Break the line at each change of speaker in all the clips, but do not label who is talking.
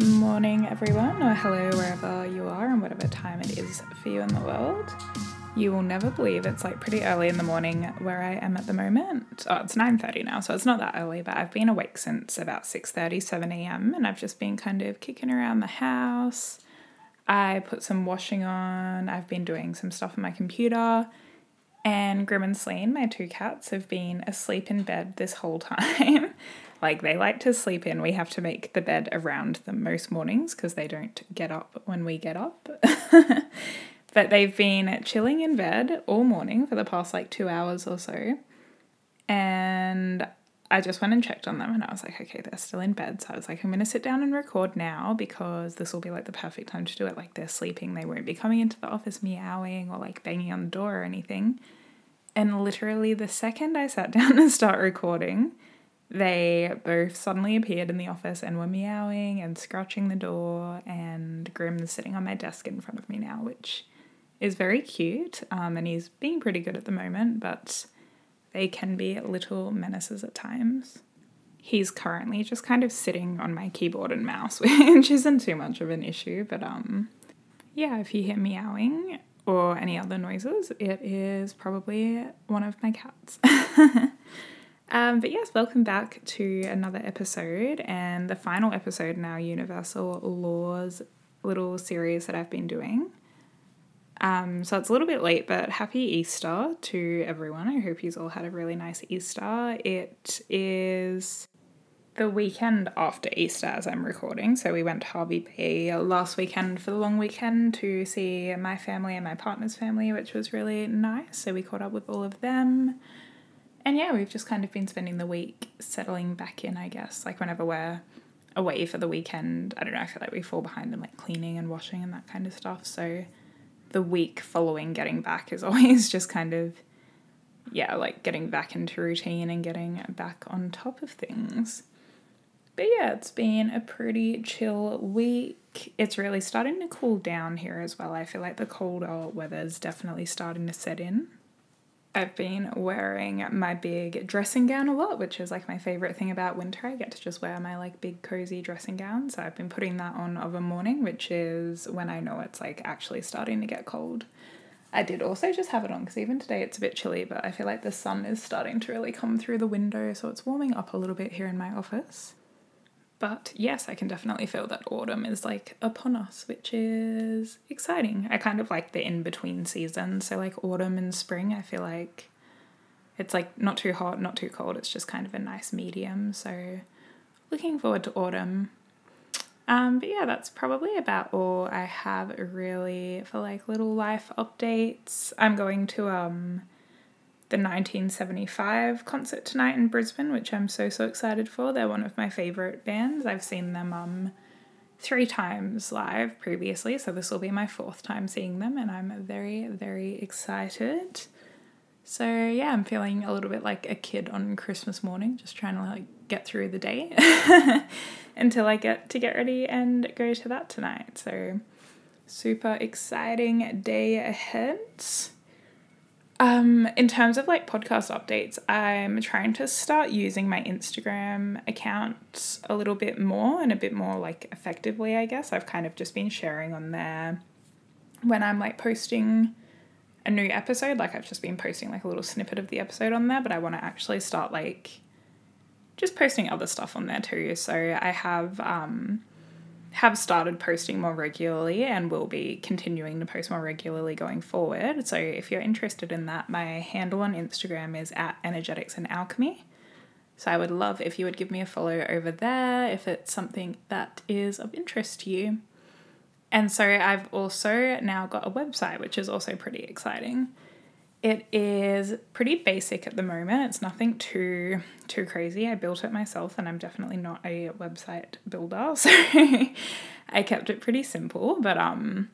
Morning, everyone, or hello wherever you are and whatever time it is for you in the world. You will never believe it's like pretty early in the morning where I am at the moment. Oh, it's 9:30 now, so it's not that early, but I've been awake since about 6:30, 7 a.m. and I've just been kind of kicking around the house. I put some washing on. I've been doing some stuff on my computer. And Grim and Celine, my two cats, have been asleep in bed this whole time. Like they like to sleep in. We have to make the bed around them most mornings because they don't get up when we get up. but they've been chilling in bed all morning for the past like two hours or so. And I just went and checked on them and I was like, okay, they're still in bed. So I was like, I'm going to sit down and record now because this will be like the perfect time to do it. Like they're sleeping, they won't be coming into the office meowing or like banging on the door or anything. And literally, the second I sat down to start recording, they both suddenly appeared in the office and were meowing and scratching the door. And Grim's sitting on my desk in front of me now, which is very cute. Um, and he's being pretty good at the moment, but they can be little menaces at times. He's currently just kind of sitting on my keyboard and mouse, which isn't too much of an issue, but um yeah, if you hear meowing or any other noises, it is probably one of my cats. um, but yes, welcome back to another episode and the final episode in our Universal Laws little series that I've been doing. Um, so it's a little bit late, but happy Easter to everyone. I hope you've all had a really nice Easter. It is the weekend after Easter as I'm recording. So we went to Hervey Bay last weekend for the long weekend to see my family and my partner's family, which was really nice. So we caught up with all of them. And yeah, we've just kind of been spending the week settling back in, I guess. Like whenever we're away for the weekend, I don't know, I feel like we fall behind in like cleaning and washing and that kind of stuff. So the week following getting back is always just kind of yeah, like getting back into routine and getting back on top of things. But yeah, it's been a pretty chill week. It's really starting to cool down here as well. I feel like the colder weather's definitely starting to set in. I've been wearing my big dressing gown a lot, which is like my favorite thing about winter. I get to just wear my like big cozy dressing gown. So I've been putting that on of a morning, which is when I know it's like actually starting to get cold. I did also just have it on because even today it's a bit chilly, but I feel like the sun is starting to really come through the window, so it's warming up a little bit here in my office. But yes, I can definitely feel that autumn is like upon us, which is exciting. I kind of like the in between seasons. So, like autumn and spring, I feel like it's like not too hot, not too cold. It's just kind of a nice medium. So, looking forward to autumn. Um, but yeah, that's probably about all I have really for like little life updates. I'm going to um the 1975 concert tonight in Brisbane, which I'm so so excited for. They're one of my favorite bands. I've seen them um three times live previously, so this will be my fourth time seeing them and I'm very very excited. So yeah, I'm feeling a little bit like a kid on Christmas morning, just trying to like get through the day until I get to get ready and go to that tonight. So super exciting day ahead. Um, in terms of like podcast updates, I'm trying to start using my Instagram account a little bit more and a bit more like effectively, I guess. I've kind of just been sharing on there when I'm like posting a new episode. Like I've just been posting like a little snippet of the episode on there, but I want to actually start like just posting other stuff on there too. So I have um have started posting more regularly and will be continuing to post more regularly going forward. So if you're interested in that, my handle on Instagram is at energetics and alchemy. So I would love if you would give me a follow over there if it's something that is of interest to you. And so I've also now got a website, which is also pretty exciting. It is pretty basic at the moment. It's nothing too too crazy. I built it myself and I'm definitely not a website builder, so I kept it pretty simple, but um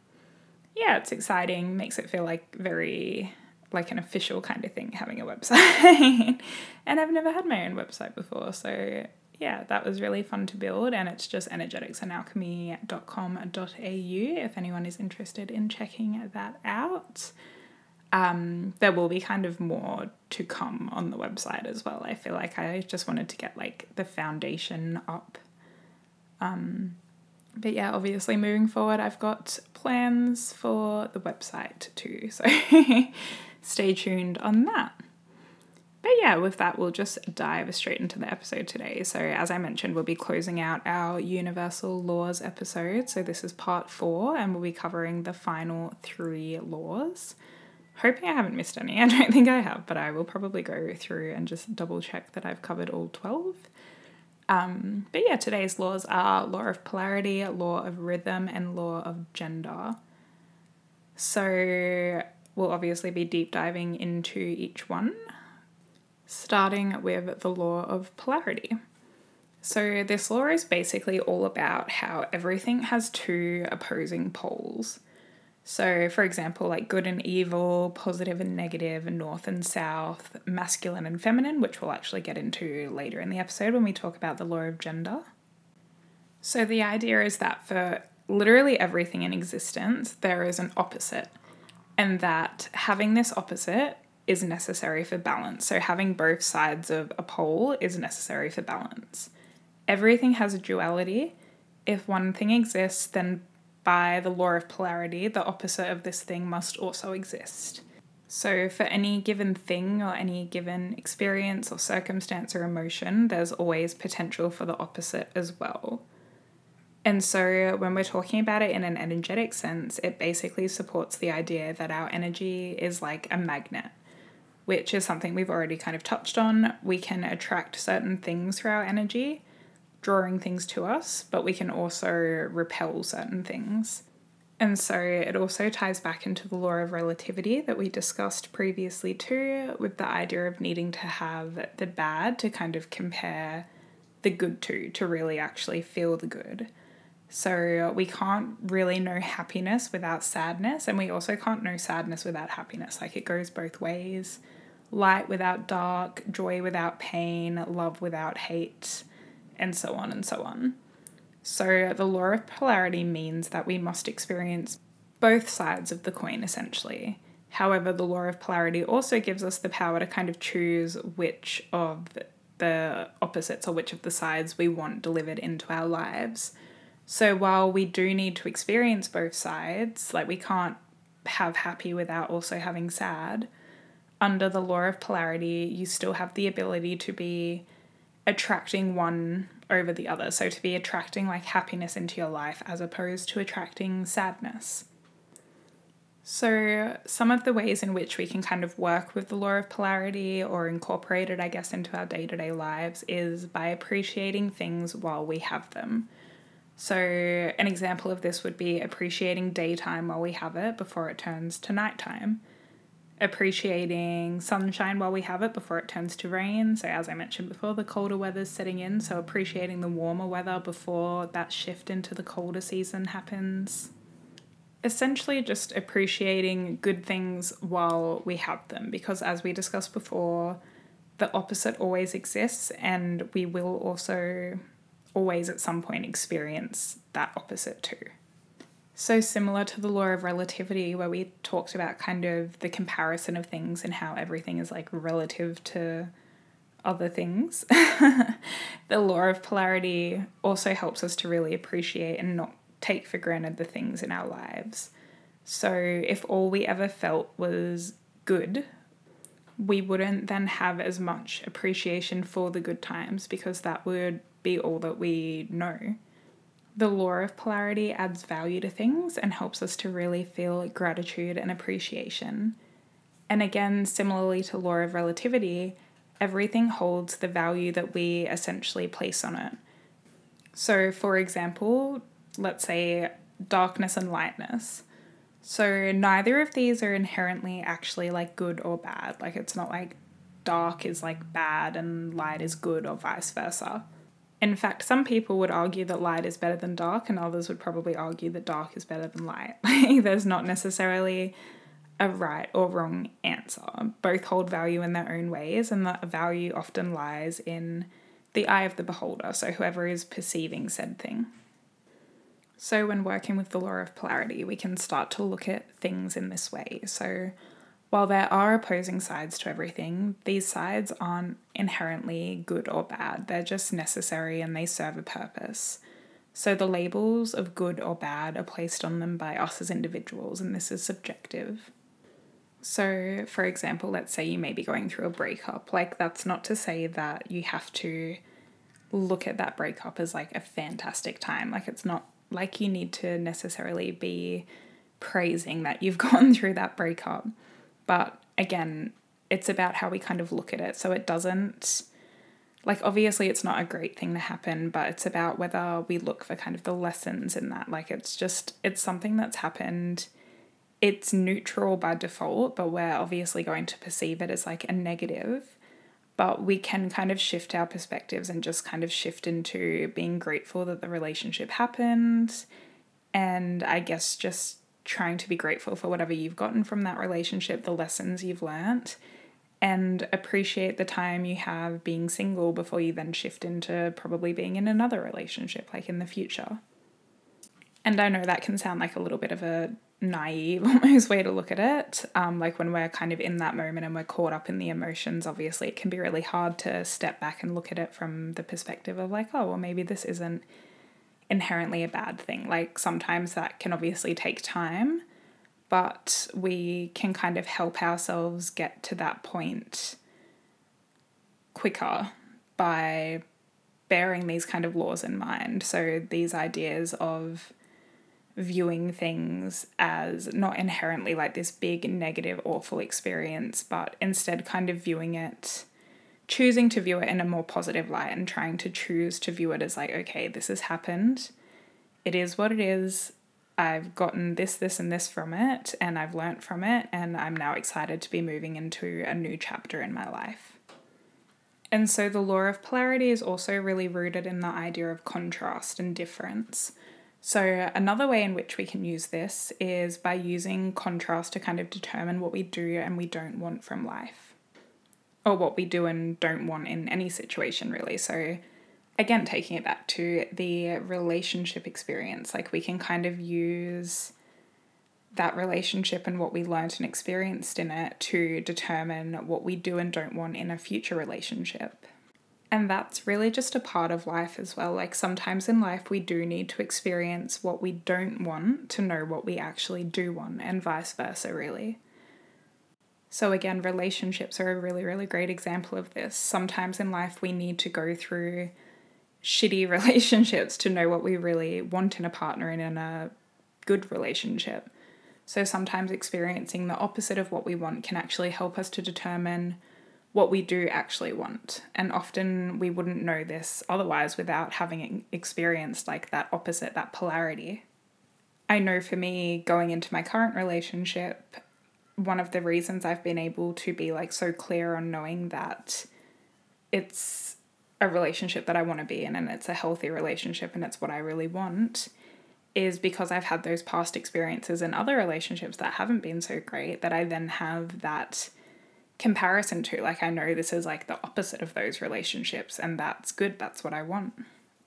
yeah, it's exciting, makes it feel like very like an official kind of thing having a website. and I've never had my own website before, so yeah, that was really fun to build and it's just energeticsandalchemy.com.au if anyone is interested in checking that out um, there will be kind of more to come on the website as well. I feel like I just wanted to get like the foundation up Um, but yeah, obviously moving forward, I've got plans for the website too. So stay tuned on that. But yeah, with that, we'll just dive straight into the episode today. So, as I mentioned, we'll be closing out our Universal Laws episode. So, this is part four, and we'll be covering the final three laws. Hoping I haven't missed any. I don't think I have, but I will probably go through and just double check that I've covered all 12. Um, but yeah, today's laws are law of polarity, law of rhythm, and law of gender. So we'll obviously be deep diving into each one, starting with the law of polarity. So, this law is basically all about how everything has two opposing poles. So, for example, like good and evil, positive and negative, north and south, masculine and feminine, which we'll actually get into later in the episode when we talk about the law of gender. So, the idea is that for literally everything in existence, there is an opposite, and that having this opposite is necessary for balance. So, having both sides of a pole is necessary for balance. Everything has a duality. If one thing exists, then by the law of polarity, the opposite of this thing must also exist. So, for any given thing or any given experience or circumstance or emotion, there's always potential for the opposite as well. And so, when we're talking about it in an energetic sense, it basically supports the idea that our energy is like a magnet, which is something we've already kind of touched on. We can attract certain things through our energy, drawing things to us, but we can also repel certain things. And so it also ties back into the law of relativity that we discussed previously, too, with the idea of needing to have the bad to kind of compare the good to, to really actually feel the good. So we can't really know happiness without sadness, and we also can't know sadness without happiness. Like it goes both ways light without dark, joy without pain, love without hate and so on and so on. So, the law of polarity means that we must experience both sides of the coin essentially. However, the law of polarity also gives us the power to kind of choose which of the opposites or which of the sides we want delivered into our lives. So, while we do need to experience both sides, like we can't have happy without also having sad, under the law of polarity, you still have the ability to be attracting one over the other. So to be attracting like happiness into your life as opposed to attracting sadness. So, some of the ways in which we can kind of work with the law of polarity or incorporate it, I guess, into our day to day lives is by appreciating things while we have them. So, an example of this would be appreciating daytime while we have it before it turns to nighttime appreciating sunshine while we have it before it turns to rain. So, as I mentioned before, the colder weather's setting in, so appreciating the warmer weather before that shift into the colder season happens. Essentially, just appreciating good things while we have them, because as we discussed before, the opposite always exists, and we will also always at some point experience that opposite too so similar to the law of relativity where we talked about kind of the comparison of things and how everything is like relative to other things. the law of polarity also helps us to really appreciate and not take for granted the things in our lives. So if all we ever felt was good, we wouldn't then have as much appreciation for the good times because that would be all that we know the law of polarity adds value to things and helps us to really feel gratitude and appreciation. And again, similarly to law of relativity, everything holds the value that we essentially place on it. So, for example, let's say darkness and lightness. So, neither of these are inherently actually like good or bad. Like, it's not like dark is like bad and light is good or vice versa. In fact, some people would argue that light is better than dark, and others would probably argue that dark is better than light. There's not necessarily a right or wrong answer. Both hold value in their own ways, and the value often lies in the eye of the beholder, so whoever is perceiving said thing. So, when working with the law of polarity, we can start to look at things in this way. So, while there are opposing sides to everything, these sides aren't inherently good or bad. They're just necessary and they serve a purpose. So the labels of good or bad are placed on them by us as individuals, and this is subjective. So, for example, let's say you may be going through a breakup. Like, that's not to say that you have to look at that breakup as like a fantastic time. Like, it's not like you need to necessarily be praising that you've gone through that breakup. But again, it's about how we kind of look at it. So it doesn't, like, obviously, it's not a great thing to happen, but it's about whether we look for kind of the lessons in that. Like, it's just, it's something that's happened. It's neutral by default, but we're obviously going to perceive it as like a negative. But we can kind of shift our perspectives and just kind of shift into being grateful that the relationship happened. And I guess just trying to be grateful for whatever you've gotten from that relationship, the lessons you've learnt, and appreciate the time you have being single before you then shift into probably being in another relationship, like in the future. And I know that can sound like a little bit of a naive almost way to look at it. Um, like when we're kind of in that moment and we're caught up in the emotions, obviously it can be really hard to step back and look at it from the perspective of like, oh, well, maybe this isn't inherently a bad thing. Like sometimes that can obviously take time, but we can kind of help ourselves get to that point quicker by bearing these kind of laws in mind. So these ideas of viewing things as not inherently like this big negative awful experience but instead kind of viewing it choosing to view it in a more positive light and trying to choose to view it as like, okay, this has happened. It is what it is. I've gotten this, this, and this from it, and I've learnt from it, and I'm now excited to be moving into a new chapter in my life. And so the law of polarity is also really rooted in the idea of contrast and difference. So, another way in which we can use this is by using contrast to kind of determine what we do and we don't want from life or what we do and don't want in any situation, really. So, again, taking it back to the relationship experience, like we can kind of use that relationship and what we learned and experienced in it to determine what we do and don't want in a future relationship. And that's really just a part of life as well. Like sometimes in life, we do need to experience what we don't want to know what we actually do want, and vice versa, really. So, again, relationships are a really, really great example of this. Sometimes in life, we need to go through shitty relationships to know what we really want in a partner and in a good relationship. So, sometimes experiencing the opposite of what we want can actually help us to determine what we do actually want. And often we wouldn't know this otherwise without having experienced like that opposite, that polarity. I know for me, going into my current relationship, one of the reasons I've been able to be like so clear on knowing that it's a relationship that I want to be in and it's a healthy relationship and it's what I really want is because I've had those past experiences in other relationships that haven't been so great that I then have that comparison to. Like, I know this is like the opposite of those relationships, and that's good, that's what I want.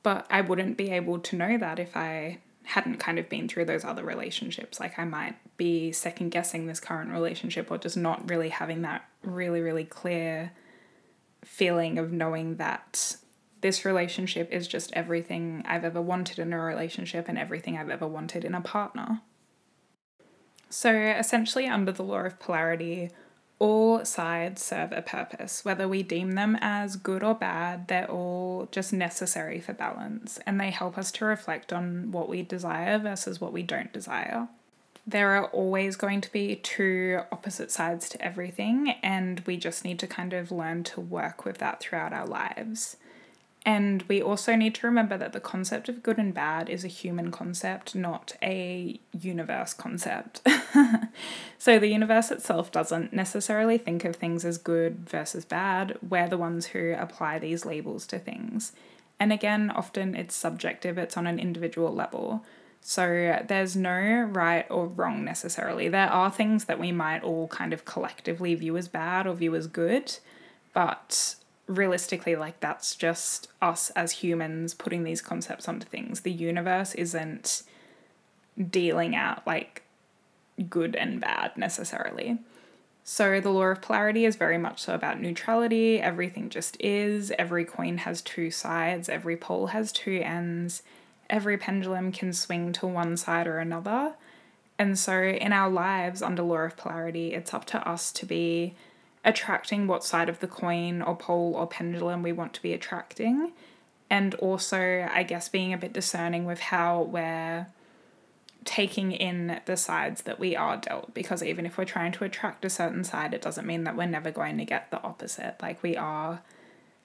But I wouldn't be able to know that if I hadn't kind of been through those other relationships. Like I might be second guessing this current relationship or just not really having that really, really clear feeling of knowing that this relationship is just everything I've ever wanted in a relationship and everything I've ever wanted in a partner. So essentially, under the law of polarity, all sides serve a purpose. Whether we deem them as good or bad, they're all just necessary for balance, and they help us to reflect on what we desire versus what we don't desire. There are always going to be two opposite sides to everything, and we just need to kind of learn to work with that throughout our lives. And we also need to remember that the concept of good and bad is a human concept, not a universe concept. so the universe itself doesn't necessarily think of things as good versus bad. We're the ones who apply these labels to things. And again, often it's subjective, it's on an individual level. So there's no right or wrong necessarily. There are things that we might all kind of collectively view as bad or view as good, but realistically, like that's just us as humans putting these concepts onto things. The universe isn't dealing out like good and bad necessarily. So the law of polarity is very much so about neutrality. Everything just is. Every coin has two sides, every pole has two ends, every pendulum can swing to one side or another. And so in our lives under law of polarity, it's up to us to be attracting what side of the coin or pole or pendulum we want to be attracting. And also, I guess, being a bit discerning with how we're taking in the sides that we are dealt. Because even if we're trying to attract a certain side, it doesn't mean that we're never going to get the opposite. Like, we are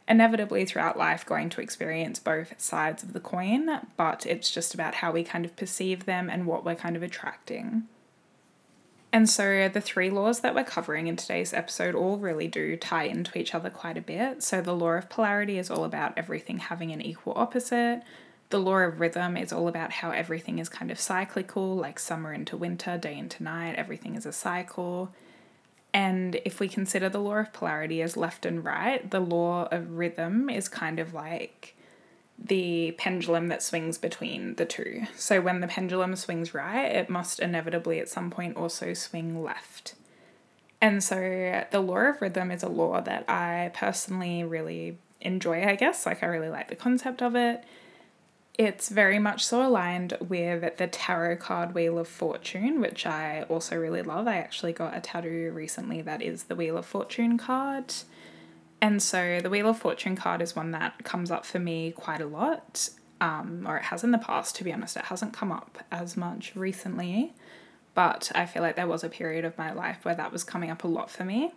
inevitably throughout life going to experience both sides of the coin, but it's just about how we kind of perceive them and what we're kind of attracting. And so the three laws that we're covering in today's episode all really do tie into each other quite a bit. So the law of polarity is all about everything having an equal opposite. The law of rhythm is all about how everything is kind of cyclical, like summer into winter, day into night, everything is a cycle. And if we consider the law of polarity as left and right, the law of rhythm is kind of like the pendulum that swings between the two. So when the pendulum swings right, it must inevitably at some point also swing left. And so the law of rhythm is a law that I personally really enjoy, I guess. Like I really like the concept of it. It's very much so aligned with the tarot card Wheel of Fortune, which I also really love. I actually got a tattoo recently that is the Wheel of Fortune card. And so the Wheel of Fortune card is one that comes up for me quite a lot, um, or it has in the past, to be honest. It hasn't come up as much recently, but I feel like there was a period of my life where that was coming up a lot for me.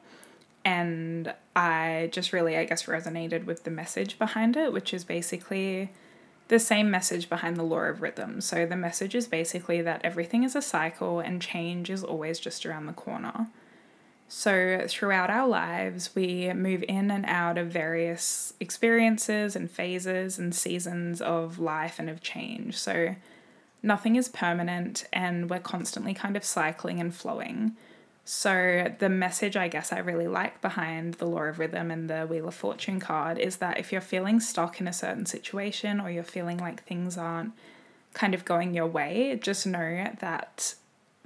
And I just really, I guess, resonated with the message behind it, which is basically the same message behind the law of rhythm. So the message is basically that everything is a cycle and change is always just around the corner. So, throughout our lives, we move in and out of various experiences and phases and seasons of life and of change. So, nothing is permanent and we're constantly kind of cycling and flowing. So, the message I guess I really like behind the Law of Rhythm and the Wheel of Fortune card is that if you're feeling stuck in a certain situation or you're feeling like things aren't kind of going your way, just know that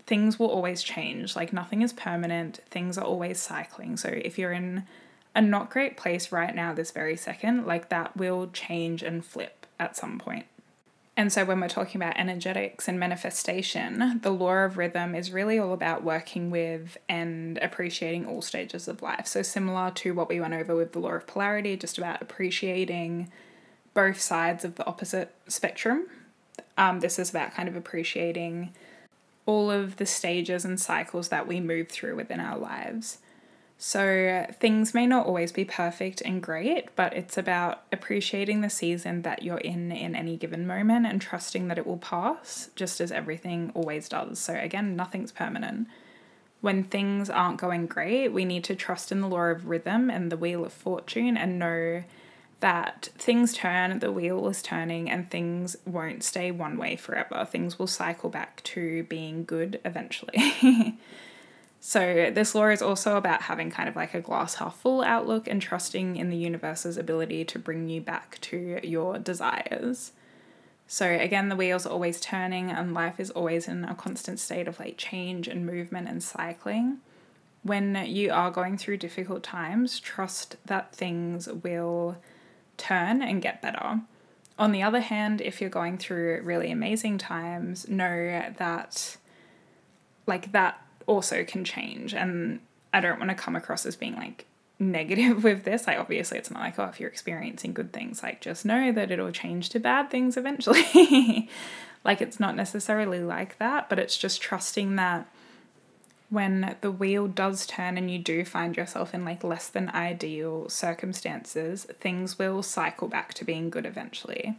things will always change. Like nothing is permanent, things are always cycling. So if you're in a not great place right now, this very second, like that will change and flip at some point. And so, when we're talking about energetics and manifestation, the law of rhythm is really all about working with and appreciating all stages of life. So, similar to what we went over with the law of polarity, just about appreciating both sides of the opposite spectrum. Um, this is about kind of appreciating all of the stages and cycles that we move through within our lives. So, things may not always be perfect and great, but it's about appreciating the season that you're in in any given moment and trusting that it will pass, just as everything always does. So, again, nothing's permanent. When things aren't going great, we need to trust in the law of rhythm and the wheel of fortune and know that things turn, the wheel is turning, and things won't stay one way forever. Things will cycle back to being good eventually. so, this law is also about having kind of like a glass half full outlook and trusting in the universe's ability to bring you back to your desires. So, again, the wheel's are always turning, and life is always in a constant state of like change and movement and cycling. When you are going through difficult times, trust that things will turn and get better. On the other hand, if you're going through really amazing times, know that like that also can change. And I don't want to come across as being like negative with this. Like, obviously, it's not like, oh, if you're experiencing good things, like, just know that it'll change to bad things eventually. like, it's not necessarily like that, but it's just trusting that when the wheel does turn and you do find yourself in like less than ideal circumstances, things will cycle back to being good eventually.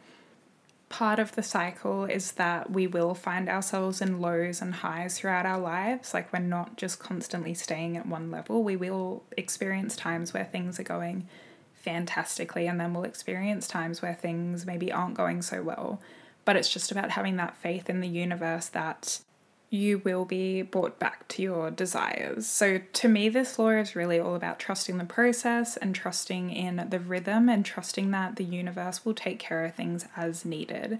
Part of the cycle is that we will find ourselves in lows and highs throughout our lives. Like, we're not just constantly staying at one level. We will experience times where things are going fantastically, and then we'll experience times where things maybe aren't going so well. But it's just about having that faith in the universe that you will be brought back to your desires. So, to me, this law is really all about trusting the process and trusting in the rhythm and trusting that the universe will take care of things as needed.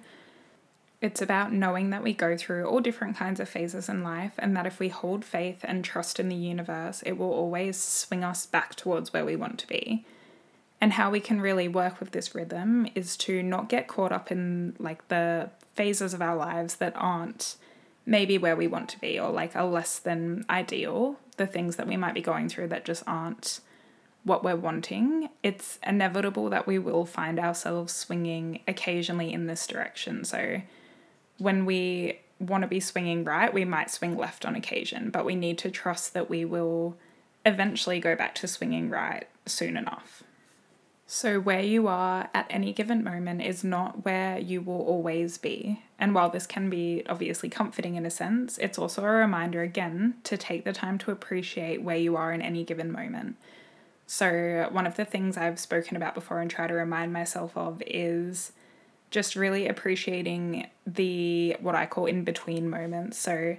It's about knowing that we go through all different kinds of phases in life, and that if we hold faith and trust in the universe, it will always swing us back towards where we want to be. And how we can really work with this rhythm is to not get caught up in like the phases of our lives that aren't maybe where we want to be or like are less than ideal, the things that we might be going through that just aren't what we're wanting, it's inevitable that we will find ourselves swinging occasionally in this direction. So when we want to be swinging right, we might swing left on occasion, but we need to trust that we will eventually go back to swinging right soon enough. So, where you are at any given moment is not where you will always be. And while this can be obviously comforting in a sense, it's also a reminder again to take the time to appreciate where you are in any given moment. So, one of the things I've spoken about before and try to remind myself of is just really appreciating the what I call in between moments. So,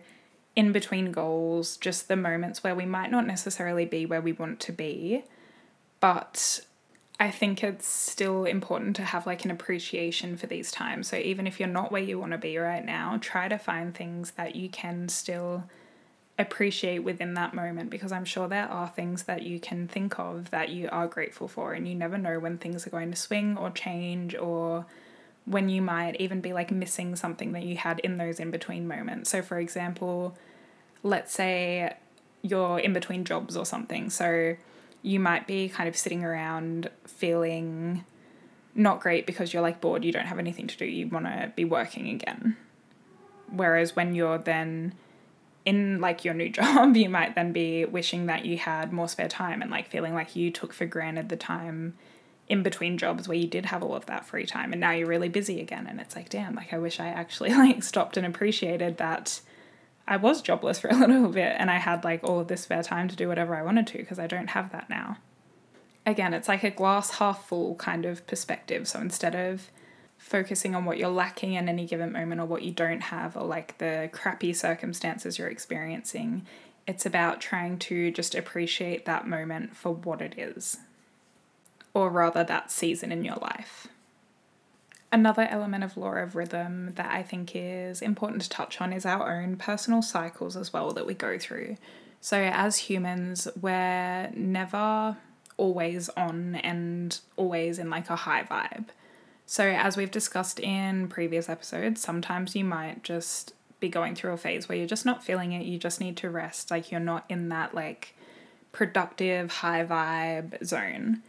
in between goals, just the moments where we might not necessarily be where we want to be, but I think it's still important to have like an appreciation for these times. So even if you're not where you want to be right now, try to find things that you can still appreciate within that moment because I'm sure there are things that you can think of that you are grateful for and you never know when things are going to swing or change or when you might even be like missing something that you had in those in between moments. So for example, let's say you're in between jobs or something. So you might be kind of sitting around feeling not great because you're like bored, you don't have anything to do, you want to be working again. Whereas when you're then in like your new job, you might then be wishing that you had more spare time and like feeling like you took for granted the time in between jobs where you did have all of that free time and now you're really busy again and it's like damn like I wish I actually like stopped and appreciated that I was jobless for a little bit and I had like all of this spare time to do whatever I wanted to because I don't have that now. Again, it's like a glass half full kind of perspective. So instead of focusing on what you're lacking in any given moment or what you don't have or like the crappy circumstances you're experiencing, it's about trying to just appreciate that moment for what it is, or rather, that season in your life. Another element of law of rhythm that I think is important to touch on is our own personal cycles as well that we go through. So, as humans, we're never always on and always in like a high vibe. So, as we've discussed in previous episodes, sometimes you might just be going through a phase where you're just not feeling it, you just need to rest, like you're not in that like productive high vibe zone.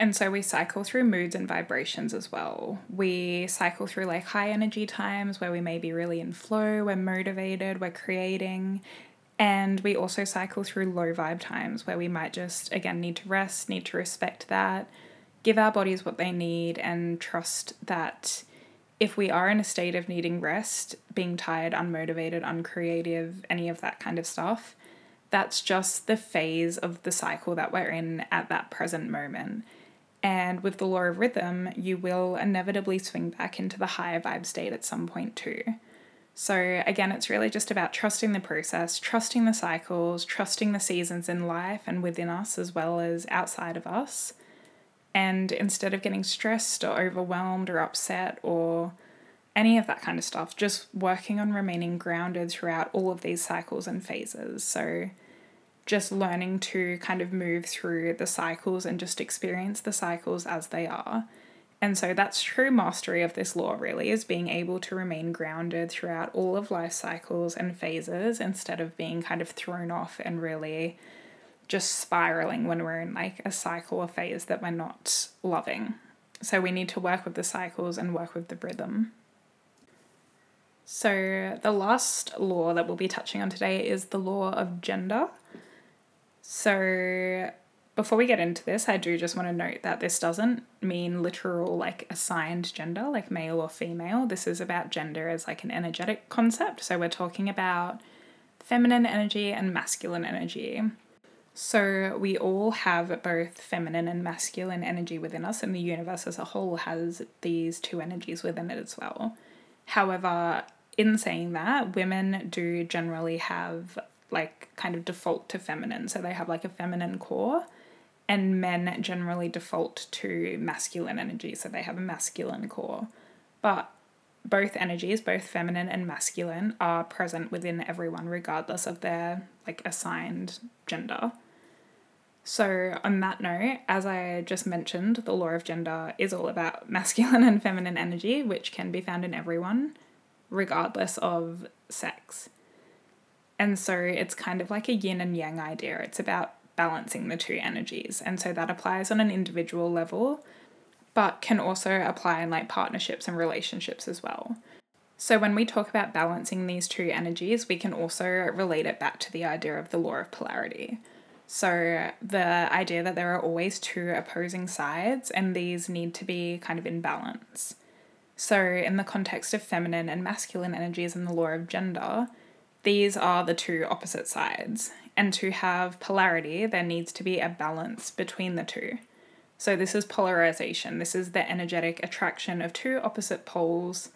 And so we cycle through moods and vibrations as well. We cycle through like high energy times where we may be really in flow, we're motivated, we're creating. And we also cycle through low vibe times where we might just, again, need to rest, need to respect that, give our bodies what they need, and trust that if we are in a state of needing rest, being tired, unmotivated, uncreative, any of that kind of stuff, that's just the phase of the cycle that we're in at that present moment and with the law of rhythm, you will inevitably swing back into the higher vibe state at some point too. So, again, it's really just about trusting the process, trusting the cycles, trusting the seasons in life and within us as well as outside of us. And instead of getting stressed or overwhelmed or upset or any of that kind of stuff, just working on remaining grounded throughout all of these cycles and phases. So, just learning to kind of move through the cycles and just experience the cycles as they are. And so that's true mastery of this law, really, is being able to remain grounded throughout all of life cycles and phases instead of being kind of thrown off and really just spiraling when we're in like a cycle or phase that we're not loving. So we need to work with the cycles and work with the rhythm. So, the last law that we'll be touching on today is the law of gender. So, before we get into this, I do just want to note that this doesn't mean literal, like assigned gender, like male or female. This is about gender as like an energetic concept. So, we're talking about feminine energy and masculine energy. So, we all have both feminine and masculine energy within us, and the universe as a whole has these two energies within it as well. However, in saying that, women do generally have like kind of default to feminine. So they have like a feminine core, and men generally default to masculine energy. So they have a masculine core. But both energies, both feminine and masculine, are present within everyone regardless of their like assigned gender. So, on that note, as I just mentioned, the law of gender is all about masculine and feminine energy, which can be found in everyone, regardless of sex. And so, it's kind of like a yin and yang idea. It's about balancing the two energies. And so, that applies on an individual level, but can also apply in like partnerships and relationships as well. So, when we talk about balancing these two energies, we can also relate it back to the idea of the law of polarity. So, the idea that there are always two opposing sides and these need to be kind of in balance. So, in the context of feminine and masculine energies and the law of gender, these are the two opposite sides. And to have polarity, there needs to be a balance between the two. So, this is polarization. This is the energetic attraction of two opposite poles,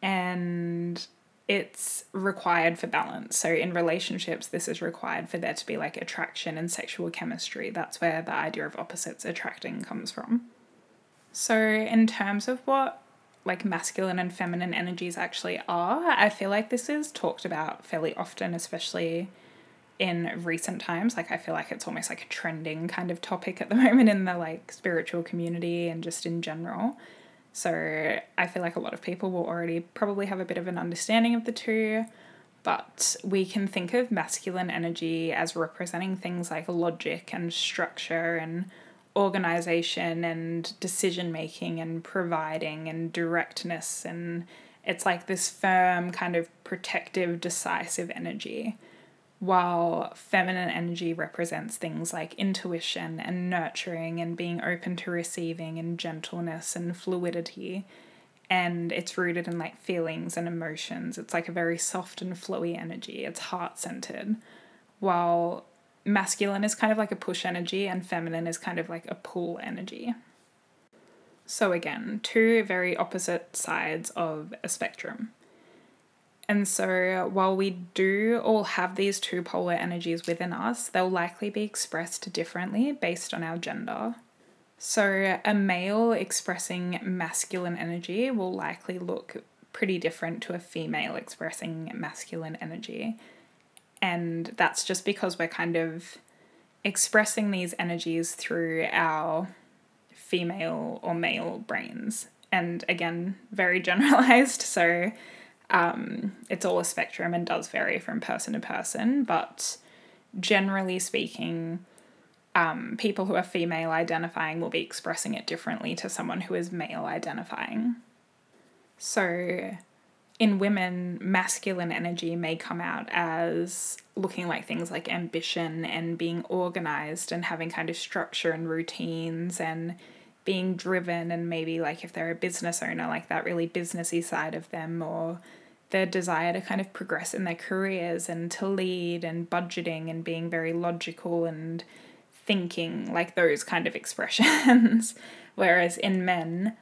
and it's required for balance. So in relationships, this is required for there to be like attraction and sexual chemistry. That's where the idea of opposites attracting comes from. So in terms of what like masculine and feminine energies actually are, I feel like this is talked about fairly often, especially in recent times. Like I feel like it's almost like a trending kind of topic at the moment in the like spiritual community and just in general. So I feel like a lot of people will already probably have a bit of an understanding of the two, but we can think of masculine energy as representing things like logic and structure and organization and decision making and providing and directness and it's like this firm kind of protective decisive energy while feminine energy represents things like intuition and nurturing and being open to receiving and gentleness and fluidity. And it's rooted in like feelings and emotions. It's like a very soft and flowy energy. It's heart centered while masculine is kind of like a push energy and feminine is kind of like a pull energy so again two very opposite sides of a spectrum and so, while we do all have these two polar energies within us, they'll likely be expressed differently based on our gender. So, a male expressing masculine energy will likely look pretty different to a female expressing masculine energy. And that's just because we're kind of expressing these energies through our female or male brains. And again, very generalized. So, um, it's all a spectrum and does vary from person to person, but generally speaking, um, people who are female identifying will be expressing it differently to someone who is male identifying. So, in women, masculine energy may come out as looking like things like ambition and being organized and having kind of structure and routines and being driven and maybe like if they're a business owner like that really businessy side of them or their desire to kind of progress in their careers and to lead and budgeting and being very logical and thinking like those kind of expressions. Whereas in men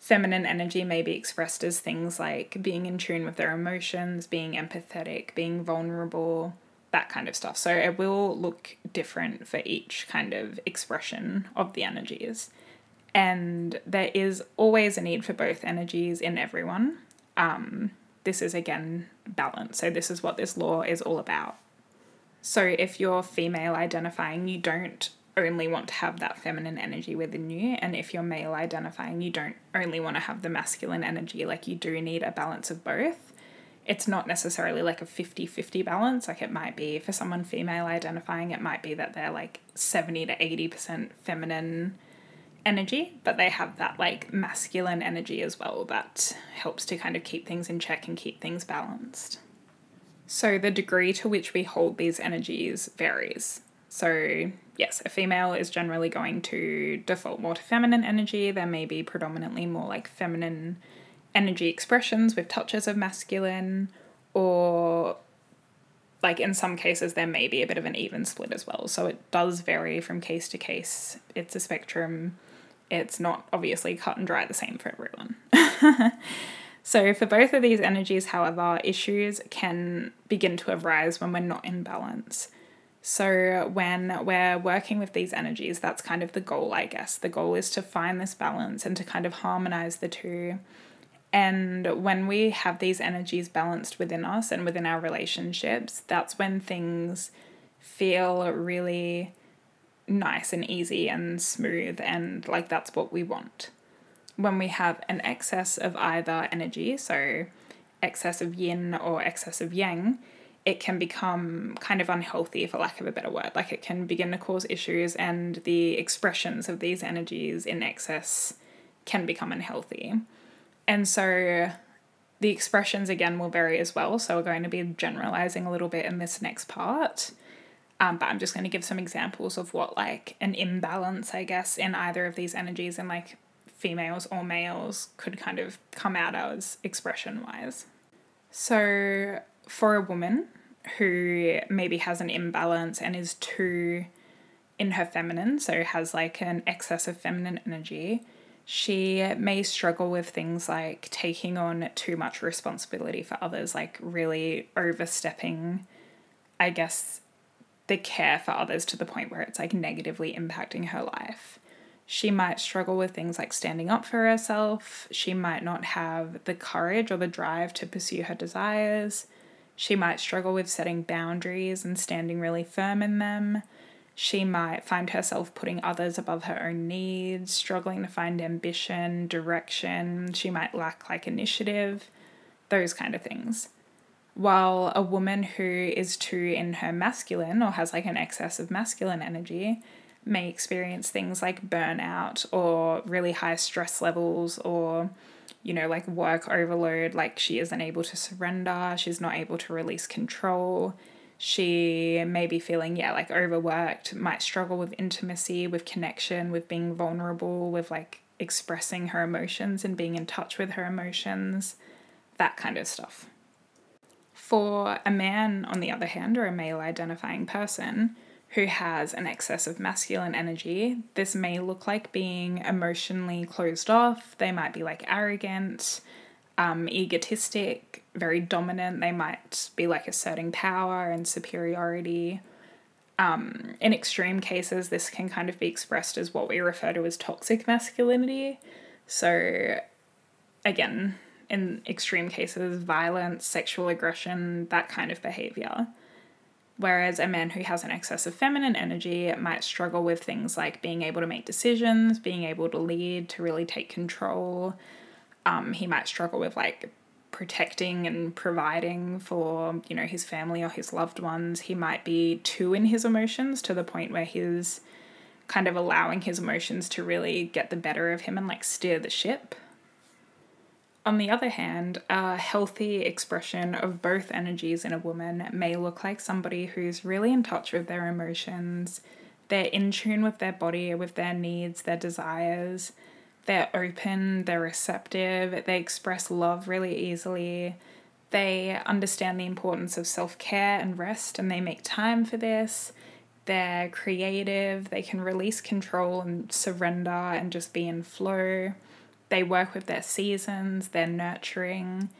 feminine energy may be expressed as things like being in tune with their emotions being empathetic being vulnerable that kind of stuff so it will look different for each kind of expression of the energies and there is always a need for both energies in everyone um, this is again balance. So, this is what this law is all about. So, if you're female identifying, you don't only want to have that feminine energy within you. And if you're male identifying, you don't only want to have the masculine energy. Like, you do need a balance of both. It's not necessarily like a 50 50 balance. Like, it might be for someone female identifying, it might be that they're like 70 to 80% feminine energy, but they have that like masculine energy as well that helps to kind of keep things in check and keep things balanced. So, the degree to which we hold these energies varies. So, yes, a female is generally going to default more to feminine energy. There may be predominantly more like feminine energy expressions with touches of masculine, or like in some cases, there may be a bit of an even split as well. So, it does vary from case to case. It's a spectrum it's not obviously cut and dry the same for everyone. so, for both of these energies, however, issues can begin to arise when we're not in balance. So, when we're working with these energies, that's kind of the goal, I guess. The goal is to find this balance and to kind of harmonize the two. And when we have these energies balanced within us and within our relationships, that's when things feel really nice and easy and smooth, and like that's what we want. When we have an excess of either energy, so excess of yin or excess of yang, it can become kind of unhealthy, for lack of a better word. Like it can begin to cause issues, and the expressions of these energies in excess can become unhealthy. And so the expressions again will vary as well. So we're going to be generalizing a little bit in this next part. Um, but I'm just going to give some examples of what like an imbalance, I guess, in either of these energies in like females or males could kind of come out as expression wise. So for a woman who maybe has an imbalance and is too in her feminine, so has like an excess of feminine energy, she may struggle with things like taking on too much responsibility for others, like really overstepping, I guess, the care for others to the point where it's like negatively impacting her life. She might struggle with things like standing up for herself. She might not have the courage or the drive to pursue her desires. She might struggle with setting boundaries and standing really firm in them. She might find herself putting others above her own needs, struggling to find ambition, direction. She might lack like initiative, those kind of things. While a woman who is too in her masculine or has like an excess of masculine energy may experience things like burnout or really high stress levels or you know, like work overload, like she isn't able to surrender, she's not able to release control, she may be feeling, yeah, like overworked, might struggle with intimacy, with connection, with being vulnerable, with like expressing her emotions and being in touch with her emotions, that kind of stuff. For a man, on the other hand, or a male identifying person who has an excess of masculine energy, this may look like being emotionally closed off. They might be like arrogant, um, egotistic, very dominant. They might be like asserting power and superiority. Um, in extreme cases, this can kind of be expressed as what we refer to as toxic masculinity. So, again, in extreme cases, violence, sexual aggression, that kind of behavior. Whereas a man who has an excess of feminine energy might struggle with things like being able to make decisions, being able to lead, to really take control, um, he might struggle with like protecting and providing for you know his family or his loved ones. He might be too in his emotions to the point where he's kind of allowing his emotions to really get the better of him and like steer the ship on the other hand, a healthy expression of both energies in a woman may look like somebody who's really in touch with their emotions, they're in tune with their body, with their needs, their desires, they're open, they're receptive, they express love really easily. They understand the importance of self care and rest, and they make time for this. They're creative, they can release control and surrender and just be in flow. They work with their seasons, they're nurturing.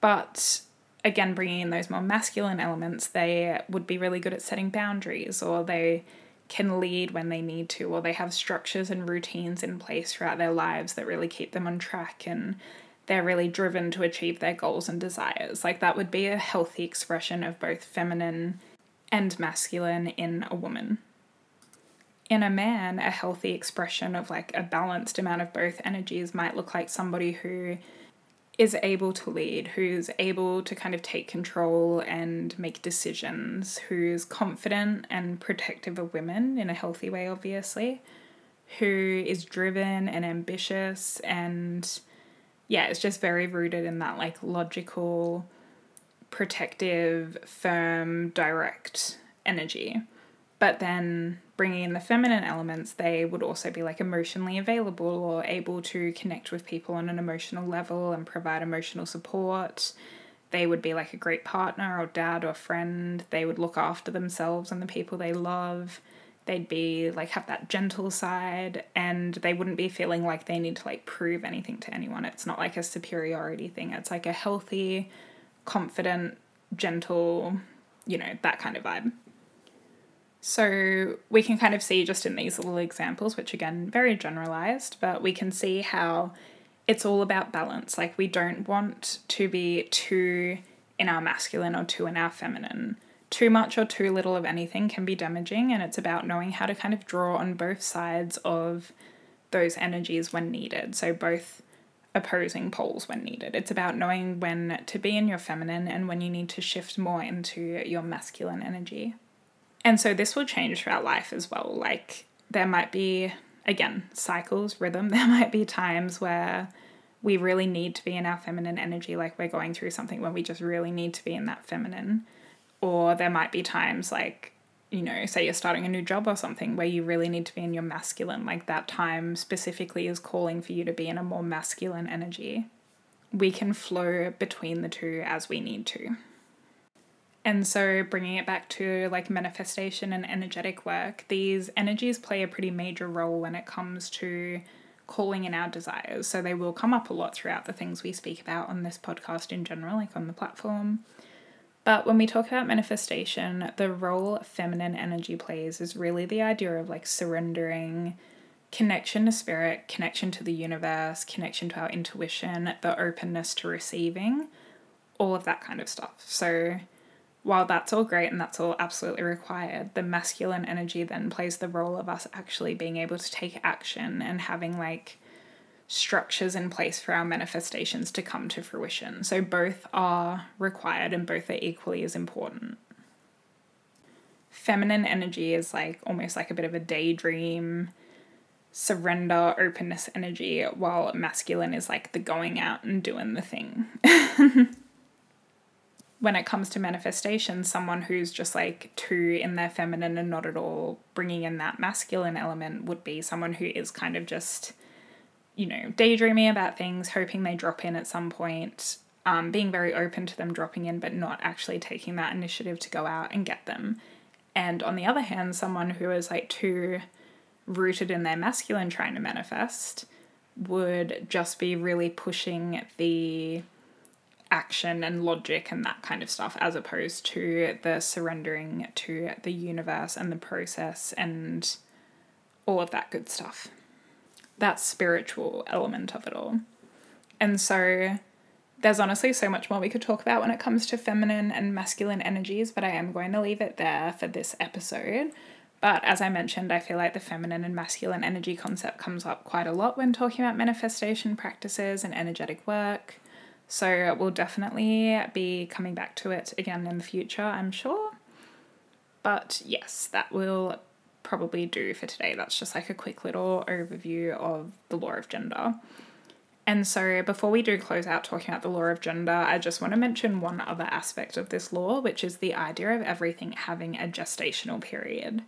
But again, bringing in those more masculine elements, they would be really good at setting boundaries or they can lead when they need to, or they have structures and routines in place throughout their lives that really keep them on track and they're really driven to achieve their goals and desires. Like that would be a healthy expression of both feminine and masculine in a woman. In a man, a healthy expression of like a balanced amount of both energies might look like somebody who is able to lead, who's able to kind of take control and make decisions, who's confident and protective of women in a healthy way, obviously, who is driven and ambitious and yeah, it's just very rooted in that like logical, protective, firm, direct energy. But then bringing in the feminine elements, they would also be like emotionally available or able to connect with people on an emotional level and provide emotional support. They would be like a great partner or dad or friend. They would look after themselves and the people they love. They'd be like have that gentle side and they wouldn't be feeling like they need to like prove anything to anyone. It's not like a superiority thing. It's like a healthy, confident, gentle, you know, that kind of vibe. So we can kind of see just in these little examples, which again, very generalized, but we can see how it's all about balance. Like we don't want to be too in our masculine or too in our feminine. too much or too little of anything can be damaging, and it's about knowing how to kind of draw on both sides of those energies when needed. So, both opposing poles when needed. It's about knowing when to be in your feminine and when you need to shift more into your masculine energy. And so, this will change throughout life as well. Like, there might be, again, cycles, rhythm. There might be times where we really need to be in our feminine energy, like we're going through something when we just really need to be in that feminine. Or there might be times like, you know, say you're starting a new job or something where you really need to be in your masculine, like that time specifically is calling for you to be in a more masculine energy. We can flow between the two as we need to. And so, bringing it back to like manifestation and energetic work, these energies play a pretty major role when it comes to calling in our desires. So, they will come up a lot throughout the things we speak about on this podcast in general, like on the platform. But when we talk about manifestation, the role feminine energy plays is really the idea of like surrendering, connection to spirit, connection to the universe, connection to our intuition, the openness to receiving, all of that kind of stuff. So, while that's all great and that's all absolutely required, the masculine energy then plays the role of us actually being able to take action and having like structures in place for our manifestations to come to fruition. So both are required and both are equally as important. Feminine energy is like almost like a bit of a daydream, surrender, openness energy, while masculine is like the going out and doing the thing. when it comes to manifestation, someone who's just like too in their feminine and not at all bringing in that masculine element would be someone who is kind of just you know, daydreaming about things, hoping they drop in at some point, um, being very open to them dropping in, but not actually taking that initiative to go out and get them. And on the other hand, someone who is like too rooted in their masculine trying to manifest would just be really pushing the action and logic and that kind of stuff as opposed to the surrendering to the universe and the process and all of that good stuff that spiritual element of it all. And so there's honestly so much more we could talk about when it comes to feminine and masculine energies, but I am going to leave it there for this episode. But as I mentioned, I feel like the feminine and masculine energy concept comes up quite a lot when talking about manifestation practices and energetic work. So we'll definitely be coming back to it again in the future, I'm sure. But yes, that will probably do for today. That's just like a quick little overview of the law of gender. And so, before we do close out talking about the law of gender, I just want to mention one other aspect of this law, which is the idea of everything having a gestational period.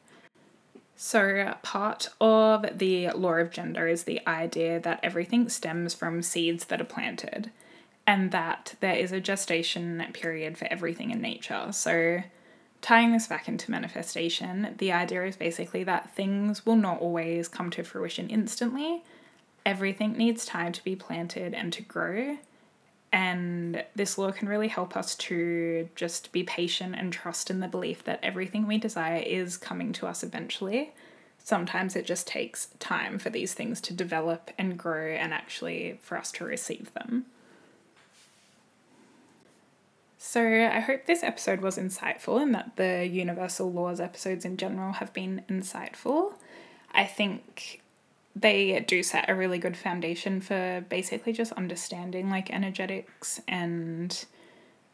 So, part of the law of gender is the idea that everything stems from seeds that are planted, and that there is a gestation period for everything in nature. So, tying this back into manifestation, the idea is basically that things will not always come to fruition instantly. Everything needs time to be planted and to grow. And this law can really help us to just be patient and trust in the belief that everything we desire is coming to us eventually. Sometimes it just takes time for these things to develop and grow and actually for us to receive them. So, I hope this episode was insightful and that the universal laws episodes in general have been insightful. I think they do set a really good foundation for basically just understanding like energetics and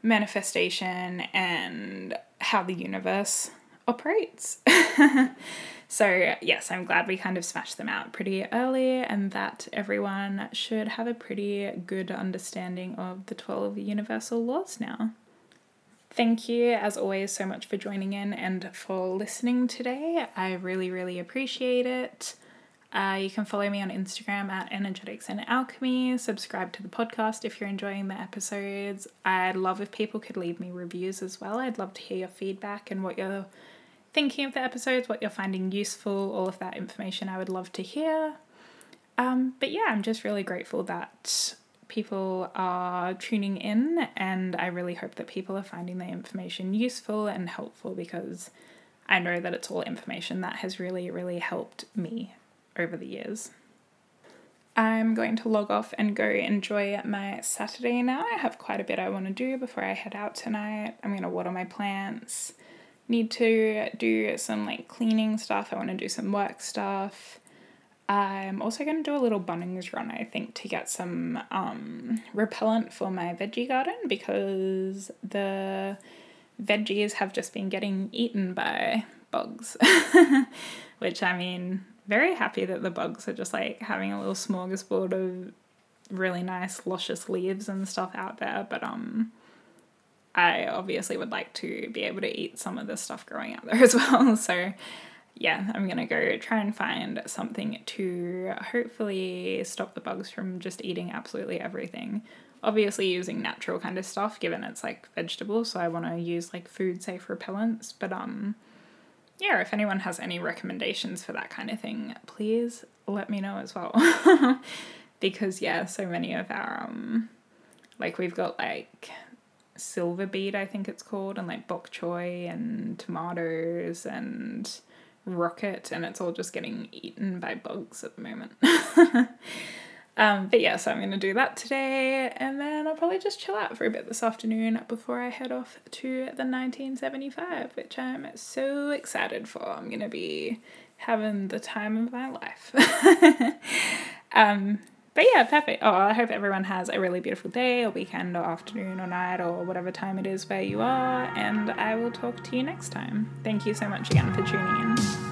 manifestation and how the universe operates. so, yes, I'm glad we kind of smashed them out pretty early and that everyone should have a pretty good understanding of the 12 universal laws now. Thank you, as always, so much for joining in and for listening today. I really, really appreciate it. Uh, you can follow me on Instagram at Energetics and Alchemy. Subscribe to the podcast if you're enjoying the episodes. I'd love if people could leave me reviews as well. I'd love to hear your feedback and what you're thinking of the episodes, what you're finding useful, all of that information I would love to hear. Um, but yeah, I'm just really grateful that people are tuning in, and I really hope that people are finding the information useful and helpful because I know that it's all information that has really, really helped me over the years. I'm going to log off and go enjoy my Saturday now. I have quite a bit I want to do before I head out tonight. I'm going to water my plants. Need to do some like cleaning stuff. I want to do some work stuff. I'm also going to do a little Bunnings run, I think, to get some um, repellent for my veggie garden because the veggies have just been getting eaten by bugs. Which I mean, very happy that the bugs are just like having a little smorgasbord of really nice luscious leaves and stuff out there, but um I obviously would like to be able to eat some of the stuff growing out there as well. So yeah, I'm gonna go try and find something to hopefully stop the bugs from just eating absolutely everything. Obviously, using natural kind of stuff, given it's like vegetables, so I want to use like food safe repellents. But um, yeah, if anyone has any recommendations for that kind of thing, please let me know as well. because yeah, so many of our um, like we've got like silver beet, I think it's called, and like bok choy and tomatoes and rocket, and it's all just getting eaten by bugs at the moment. um, but yeah, so I'm gonna do that today, and then I'll probably just chill out for a bit this afternoon before I head off to the 1975, which I'm so excited for. I'm gonna be having the time of my life. um, but yeah, perfect. Oh, I hope everyone has a really beautiful day or weekend or afternoon or night or whatever time it is where you are. And I will talk to you next time. Thank you so much again for tuning in.